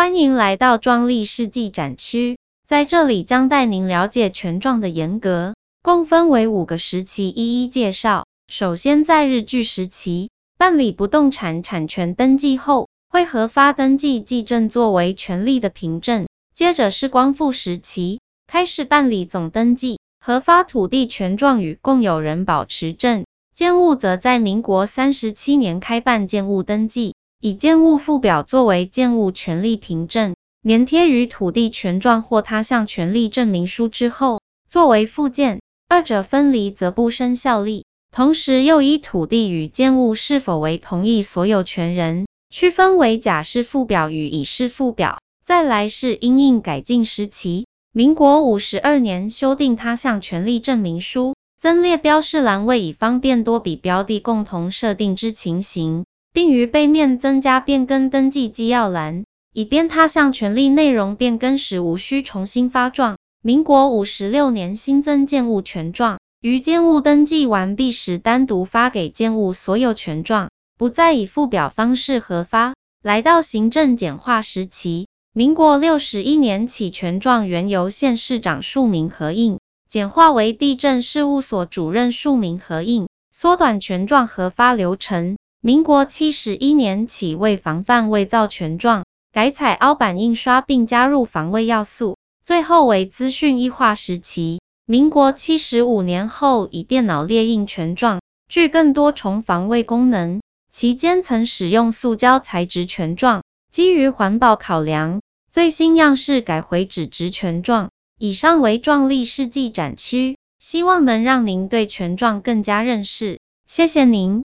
欢迎来到壮丽世纪展区，在这里将带您了解权状的严格，共分为五个时期，一一介绍。首先，在日据时期，办理不动产产权登记后，会核发登记记证作为权利的凭证。接着是光复时期，开始办理总登记，核发土地权状与共有人保持证。建物则在民国三十七年开办建物登记，以建物附表作为建物权利凭证，粘贴于土地权状或他项权利证明书之后，作为附件。二者分离则不生效力。同时又依土地与建物是否为同一所有权人，区分为甲式附表与乙式附表。再来是因应改进时期，民国五十二年修订他项权利证明书。增列标示栏位，以方便多笔标的共同设定之情形，并于背面增加变更登记纪要栏，以便他项权利内容变更时无需重新发状。民国五十六年新增建物权状，于建物登记完毕时单独发给建物所有权状，不再以附表方式核发。来到行政简化时期，民国六十一年起，权状原由县市长署名核印。简化为地政事务所主任署名合印，缩短权状核发流程。民国七十一年起，为防范伪造权状，改采凹版印刷，并加入防伪要素。最后为资讯异化时期。民国七十五年后，以电脑列印权状，具更多重防伪功能。期间曾使用塑胶材质权状，基于环保考量，最新样式改回纸质权状。以上为壮丽世纪展区，希望能让您对权状更加认识。谢谢您。